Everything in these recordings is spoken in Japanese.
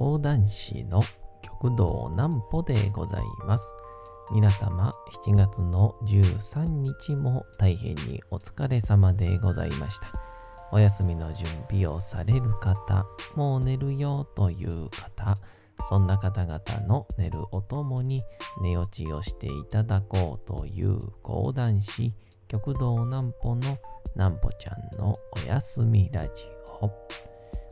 講談師の極道南歩でございます。皆様、7月の13日も大変にお疲れ様でございました。お休みの準備をされる方、もう寝るよという方、そんな方々の寝るおともに寝落ちをしていただこうという講談師、極道南歩の南歩ちゃんのおやすみラジオ。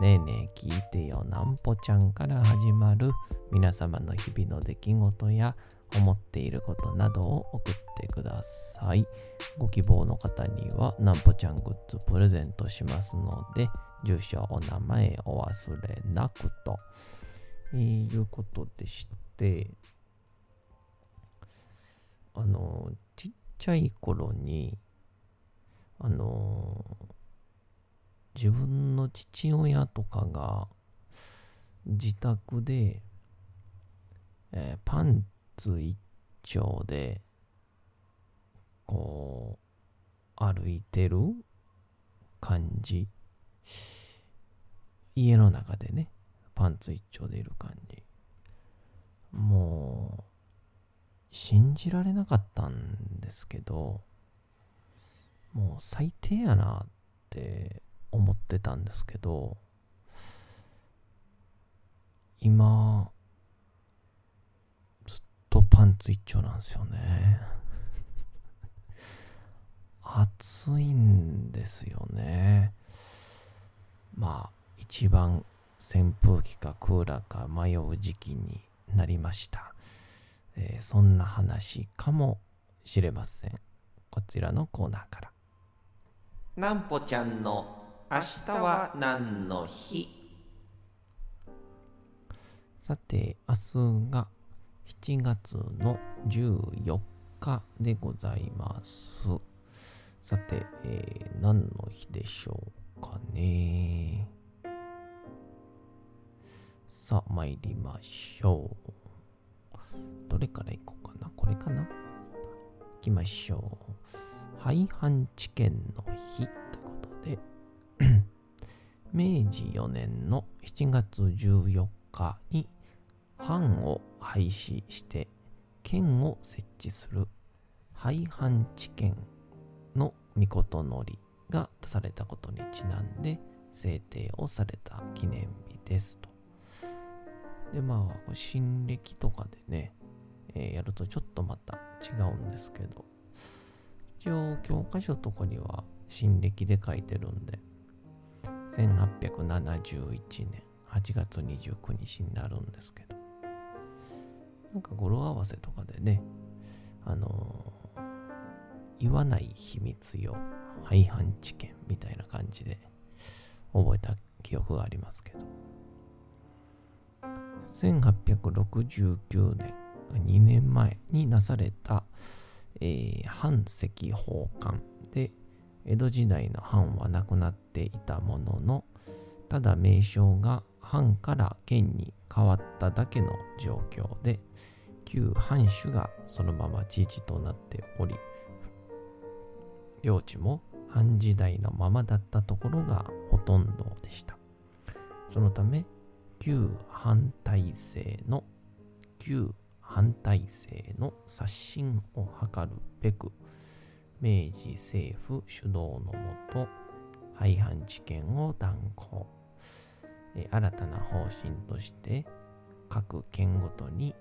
ねえねえ聞いてよなんぽちゃんから始まる皆様の日々の出来事や思っていることなどを送ってください。ご希望の方にはなんぽちゃんグッズプレゼントしますので、住所、お名前お忘れなくと、えーいうことでして、あの、ちっちゃい頃に、あの、自分の父親とかが自宅で、えーパンツ一丁でこう歩いてる感じ。家の中でねパンツ一丁でいる感じ。もう信じられなかったんですけどもう最低やなって思ってたんですけど今ずっとパンツ一丁なんですよね。暑いんですよね。まあ一番扇風機かクーラーか迷う時期になりました、えーそんな話かもしれません。こちらのコーナーから。なんぽちゃんの明日は何の日？さて、明日が7月の14日でございます。さて、えー何の日でしょうかね。さあ、参りましょう。どれから行こうかな？これかな？行きましょう。廃藩置県の日ということで、明治4年の7月14日に藩を廃止して県を設置する廃藩置県の御事のりが出されたことにちなんで制定をされた記念日ですと。でまあ新暦とかでね、えーやるとちょっとまた違うんですけど一応教科書とかには新暦で書いてるんで1871年。8月29日になるんですけど。なんか語呂合わせとかでねあのー言わない秘密よ廃藩置県みたいな感じで覚えた記憶がありますけど。1869年2年前になされた、えー藩石奉還で江戸時代の藩はなくなっていたもののただ名称が藩から県に変わっただけの状況で旧藩主がそのまま知事となっており領地も藩時代のままだったところがほとんどでした。そのため旧藩体制の旧反体制の刷新を図るべく明治政府主導のもと廃藩置県を断行。新たな方針として各県ごとに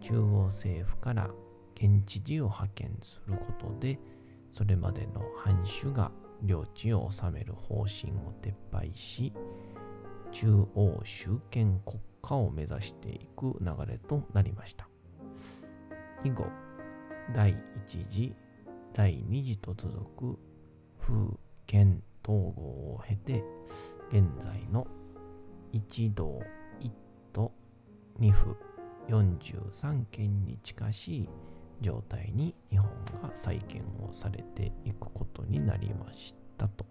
中央政府から県知事を派遣することでそれまでの藩主が領地を治める方針を撤廃し中央集権国家を目指していく流れとなりました。以後第一次第二次と続く風県統合を経て現在の一道一と2府43県に近しい状態に日本が再建をされていくことになりましたと、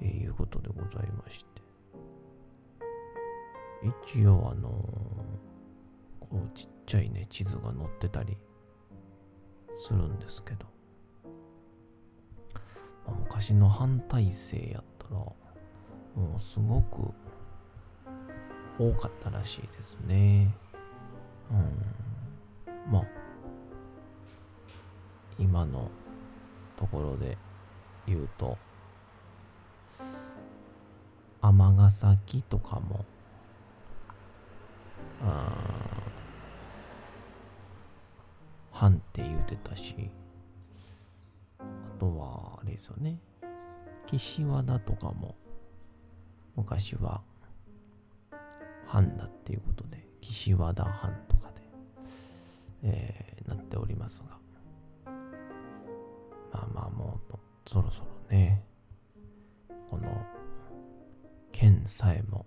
えーいうことでございまして。一応あのーこうちっちゃいね地図が載ってたりするんですけど、まあ昔の反体制やったらもうすごく多かったらしいですね。うん。まあ、今のところで言うと、尼崎とかもあ、あー藩って言うてたし、あとは、あれですよね、岸和田とかも、昔は、藩だっていうことで、岸和田藩とかで、えーなっておりますが、まあまあもう、そろそろね、この、県さえも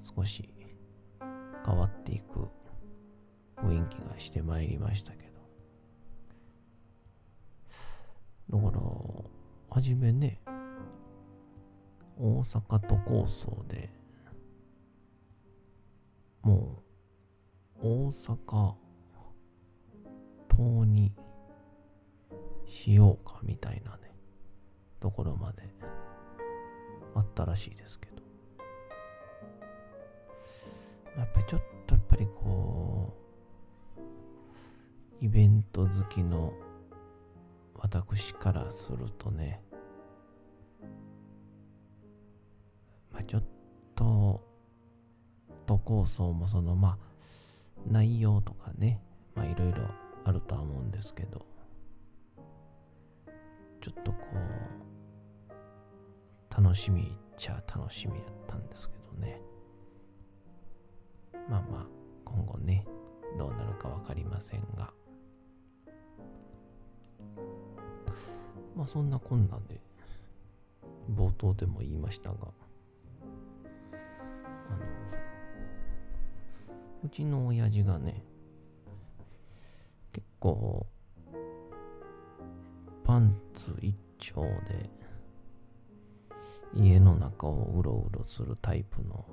少し変わっていく雰囲気がしてまいりましたけど、だから、はじめね、大阪都構想で、もう、大阪島にしようかみたいなね、ところまであったらしいですけど。やっぱりちょっとやっぱりこう、イベント好きの私からするとね、まあちょっと、都構想もそのまあ内容とかねまあいろいろあるとは思うんですけどちょっとこう楽しみっちゃ楽しみやったんですけどね。まあまあ今後ねどうなるか分かりませんが。まあそんなこんなで冒頭でも言いましたがあのうちの親父がね結構パンツ一丁で家の中をうろうろするタイプの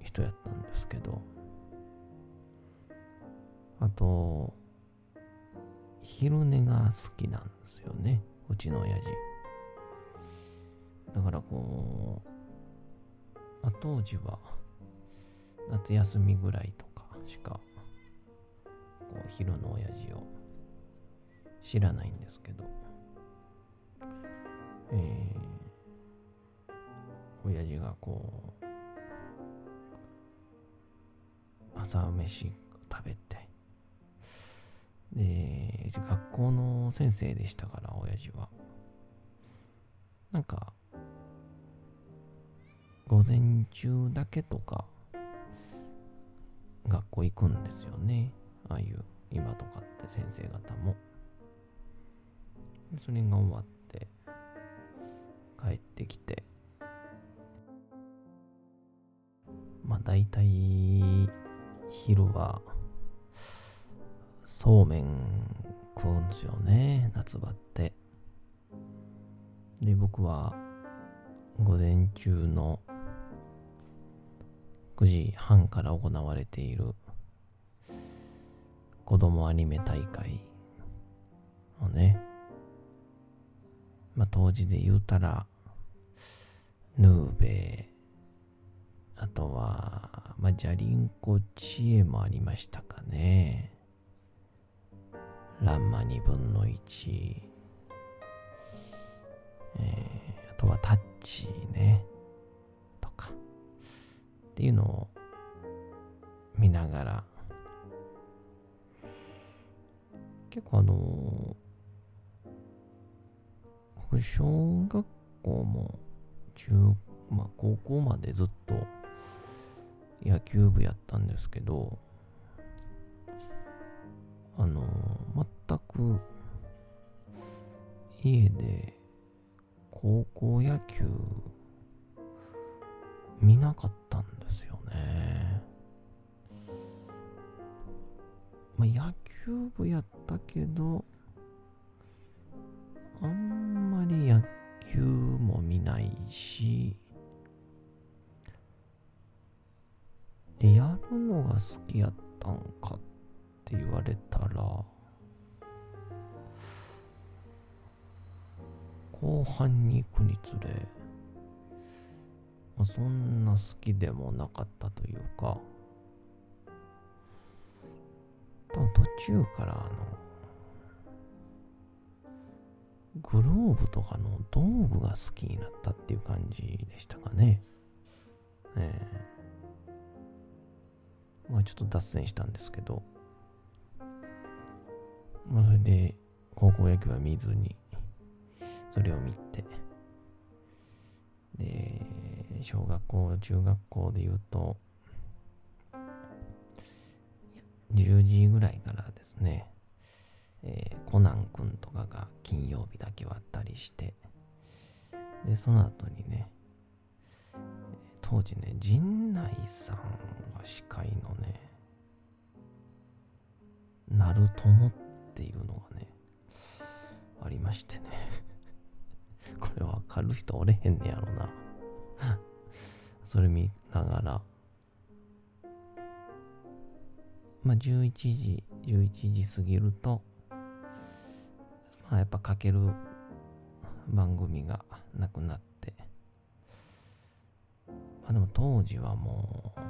人やったんですけどあと昼寝が好きなんですよね。うちの親父。だからこう、まあ、当時は夏休みぐらいとかしかこう昼の親父を知らないんですけど。えー、親父がこう朝飯食べてで学校の先生でしたから親父は。なんか午前中だけとか学校行くんですよね。ああいう今とかって先生方も。それが終わって帰ってきて。まあ大体昼はそうめん食うんですよね夏場ってで僕は午前中の9時半から行われている子供アニメ大会をね、まあ当時で言うたら、ヌーベーあとは、まあジャリンコ知恵もありましたかね。ランマ2分の1。えー、あとはタッチね。とか。っていうのを見ながら結構あの僕小学校も中まあ高校までずっと野球部やったんですけどあの、全く家で高校野球見なかったんですよね。まあ、野球部やったけど、あんまり野球も見ないし、やるのが好きやったんかってって言われたら、後半に行くにつれ、まあ、そんな好きでもなかったというか、多分途中からあの、グローブとかの道具が好きになったっていう感じでしたかね。ええまあちょっと脱線したんですけど、まあそれで高校野球は見ずに、それを見て、で、小学校、中学校で言うと、10時ぐらいからですね、えーコナン君とかが金曜日だけはあったりして、で、その後にね、当時ね、陣内さんが司会のね、ナルトモっていうのがね、ありましてね。これわかる人おれへんねやろな。それ見ながら、まあ11時、11時過ぎると、まあやっぱかける番組がなくなって、まあでも当時はもう、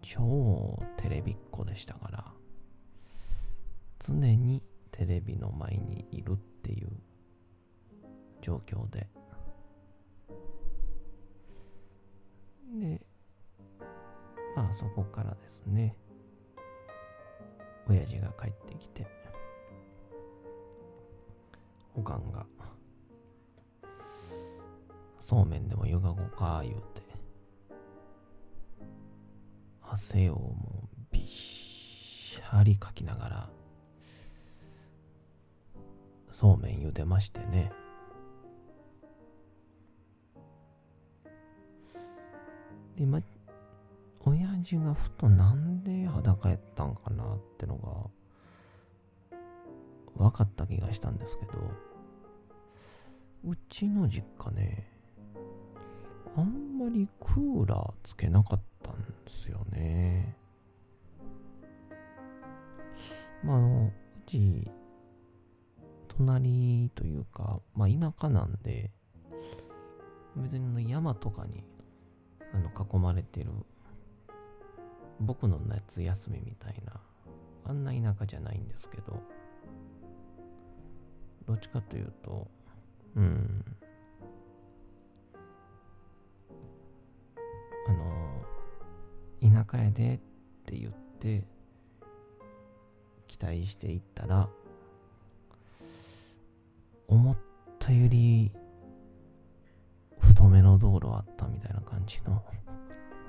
超テレビっ子でしたから、常にテレビの前にいるっていう状況で。で、まあそこからですね、親父が帰ってきて、おかんが、そうめんでも湯がごか言うて、汗をもうびっしゃりかきながら、そうめん茹でましてね。で、ま、親父がふとなんで裸やったんかなってのが分かった気がしたんですけど、うちの実家ね、あんまりクーラーつけなかったんですよね。まあ、あの、うち、隣というか、まあ田舎なんで、別に山とかにあの囲まれてる僕の夏休みみたいなあんな田舎じゃないんですけどどっちかというとうん。あの田舎やでって言って期待していったら思ったより太めの道路あったみたいな感じの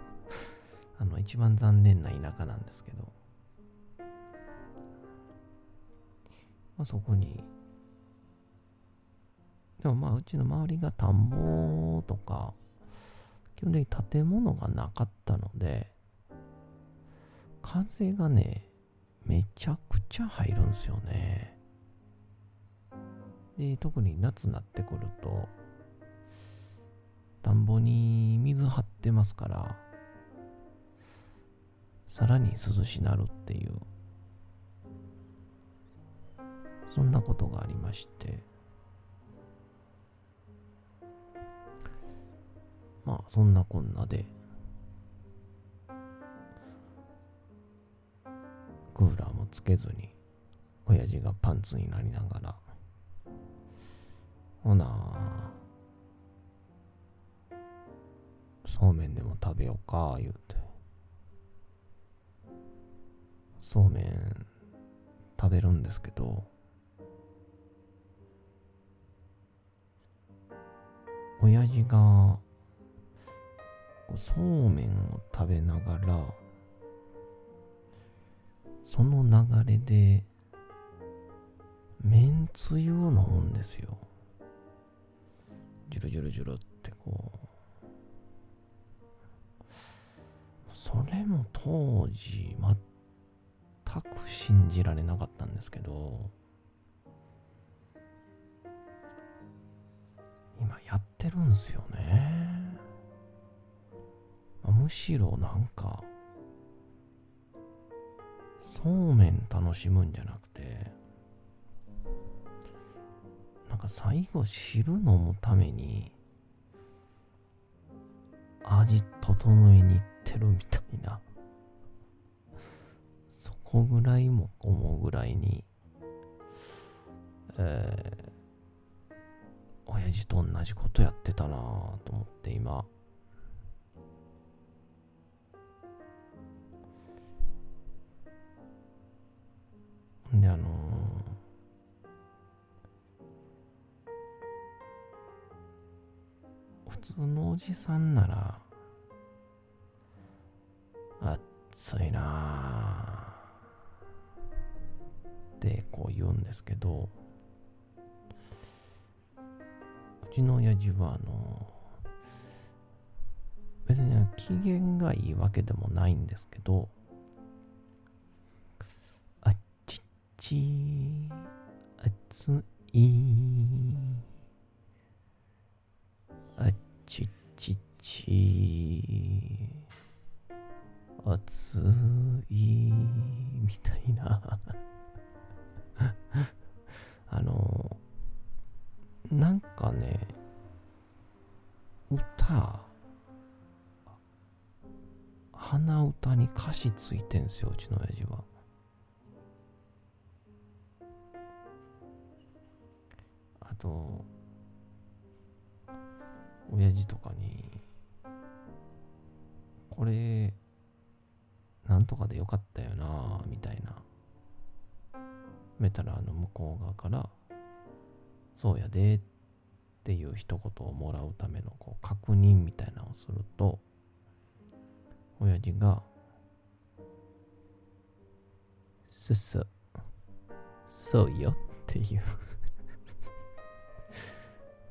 あの一番残念な田舎なんですけど、まあ、そこに。でもまあうちの周りが田んぼとか基本的に建物がなかったので風がねめちゃくちゃ入るんですよね。で特に夏になってくると田んぼに水張ってますからさらに涼しなるっていうそんなことがありまして。まあそんなこんなでクーラーもつけずに親父がパンツになりながらほな。そうめんでも食べようか言うて。そうめん食べるんですけど。親父がそうめんを食べながらその流れでめんつゆを飲むんですよ。ジュルジュルジュルってこうそれも当時全く信じられなかったんですけど、今やってるんすよね。むしろなんか、そうめん楽しむんじゃなくて、か最後汁飲むために、味整えに行ってるみたいな。そこぐらいも思うぐらいに、えー、親父と同じことやってたなと思って今、で、あのー、通のおじさんなら、暑いなぁってこう言うんですけど、うちの親父は、あの、別に機嫌がいいわけでもないんですけど、あっちっち、暑い。ちちち。暑い。みたいな あの、なんかね、歌、鼻歌に歌詞ついてんすよ、うちの親父は。と、親父とかに、これ、なんとかでよかったよなみたいな。メタラーの向こう側から、そうやでっていう一言をもらうためのこう確認みたいなのをすると、親父が、すす、そうよっていう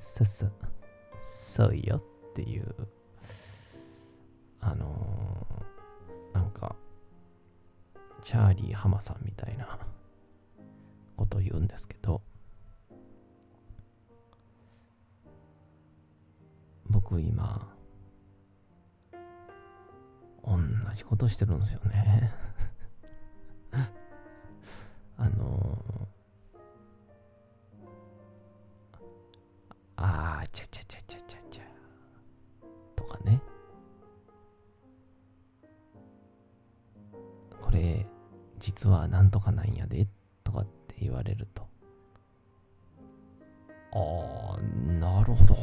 そうそう、そうよっていう、あのー、なんか、チャーリー浜さんみたいなこと言うんですけど、僕今、同じことしてるんですよね。あのー実はなんとかなんやで、とかって言われると。ああ、なるほど。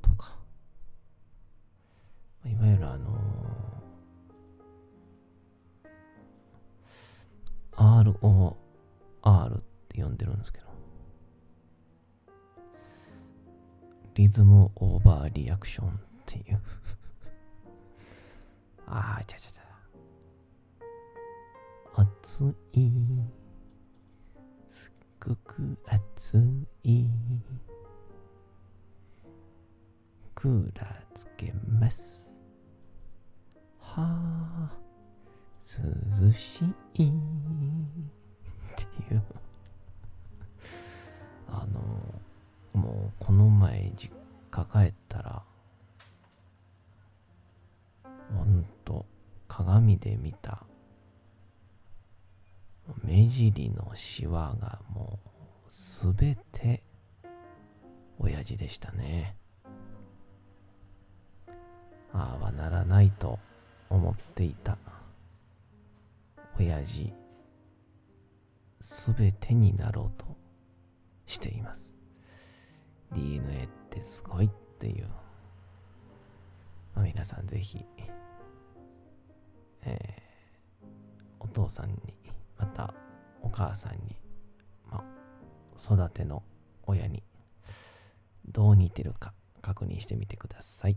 とか。いわゆるあのー、ROR って呼んでるんですけど、リズムオーバーリアクションっていう ああ、ちゃちゃちゃ。暑い。すっごく暑い。クーラーつけます。はあ、涼しい。っていうあのもうこの前実家帰ったらほんと鏡で見た目尻のシワがもうすべて親父でしたね。ああはならないと思っていた親父すべてになろうとしています。DNA ってすごいっていう、まあ、皆さんぜひ、えー、お父さんにまたお母さんに、まあ、育ての親にどう似てるか確認してみてください。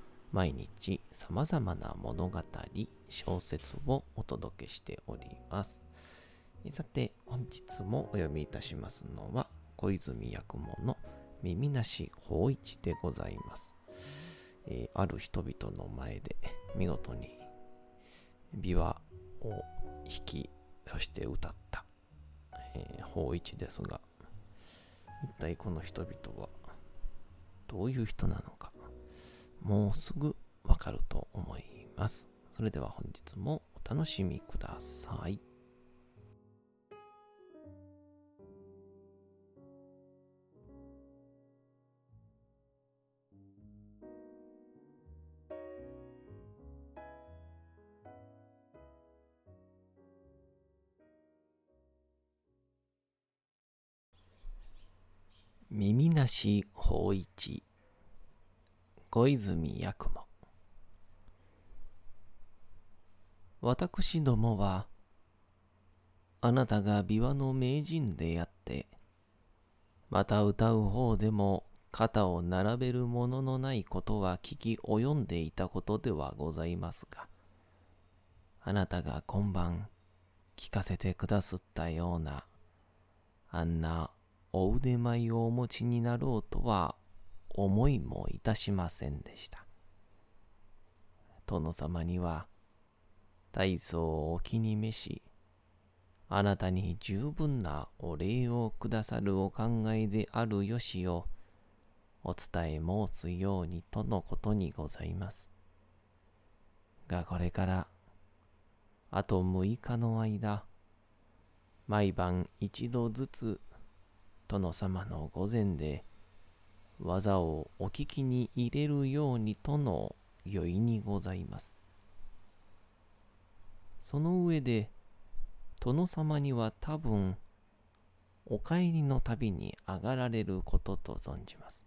毎日様々な物語、小説をお届けしております。さて、本日もお読みいたしますのは、小泉八雲の耳なし法一でございます。えーある人々の前で見事に琵琶を弾き、そして歌った、えー法一ですが、一体この人々はどういう人なのか、もうすぐわかると思います。それでは本日もお楽しみください。耳なし法一小泉八雲。私どもはあなたが琵琶の名人であってまた歌う方でも肩を並べるもののないことは聞き及んでいたことではございますがあなたが今晩聞かせてくださったようなあんなお腕前をお持ちになろうとは思いもいたしませんでした。殿様には大層お気に召し、あなたに十分なお礼をくださるお考えであるよしをお伝え申すようにとのことにございます。がこれからあと6日の間、毎晩一度ずつ殿様の御前で技をお聞きに入れるようにとの酔いにございます。その上で、殿様には多分、お帰りの旅に上がられることと存じます。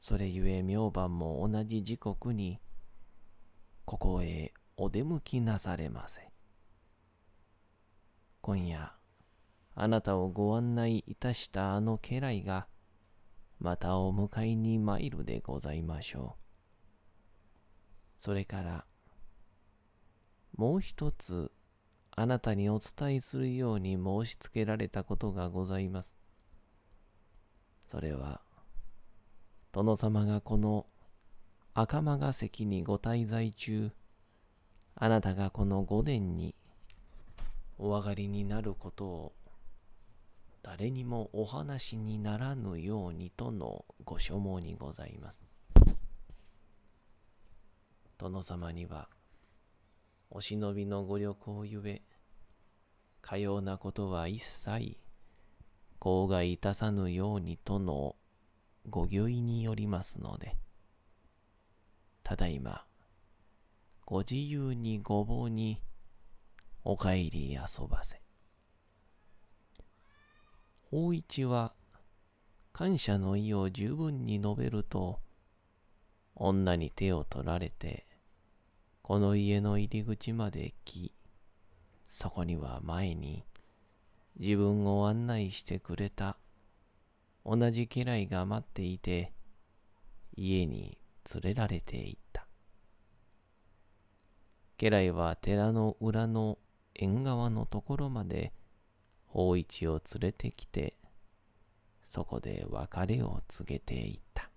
それゆえ明晩も同じ時刻に、ここへお出向きなされませ。今夜、あなたをご案内いたしたあの家来が、またお迎えに参るでございましょう。それから、もう一つ、あなたにお伝えするように申し付けられたことがございます。それは、殿様がこの赤間が関にご滞在中、あなたがこの御殿にお上がりになることを誰にもお話にならぬようにとのご所望にございます。殿様にはお忍びのご旅行ゆえかようなことは一切口外いたさぬようにとのご御意によりますのでただいまご自由にごぼうにお帰り遊ばせ。法一は感謝の意を十分に述べると、女に手を取られて、この家の入り口まで来、そこには前に自分を案内してくれた同じ家来が待っていて、家に連れられていった。家来は寺の裏の縁側のところまで法一を連れてきて、そこで別れを告げていた。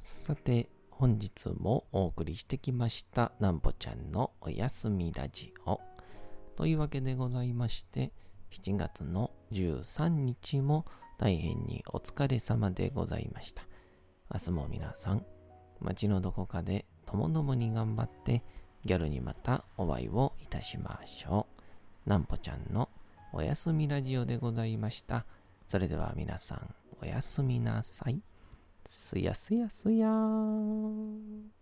さて、本日もお送りしてきました、なんぽちゃんのおやすみラジオ。というわけでございまして、7月の13日も大変にお疲れ様でございました。明日も皆さん、街のどこかでともどもに頑張って、ギャルにまたお会いをいたしましょう。なんぽちゃんのおやすみラジオでございました。それでは皆さん、おやすみなさい。すやすやすやーん。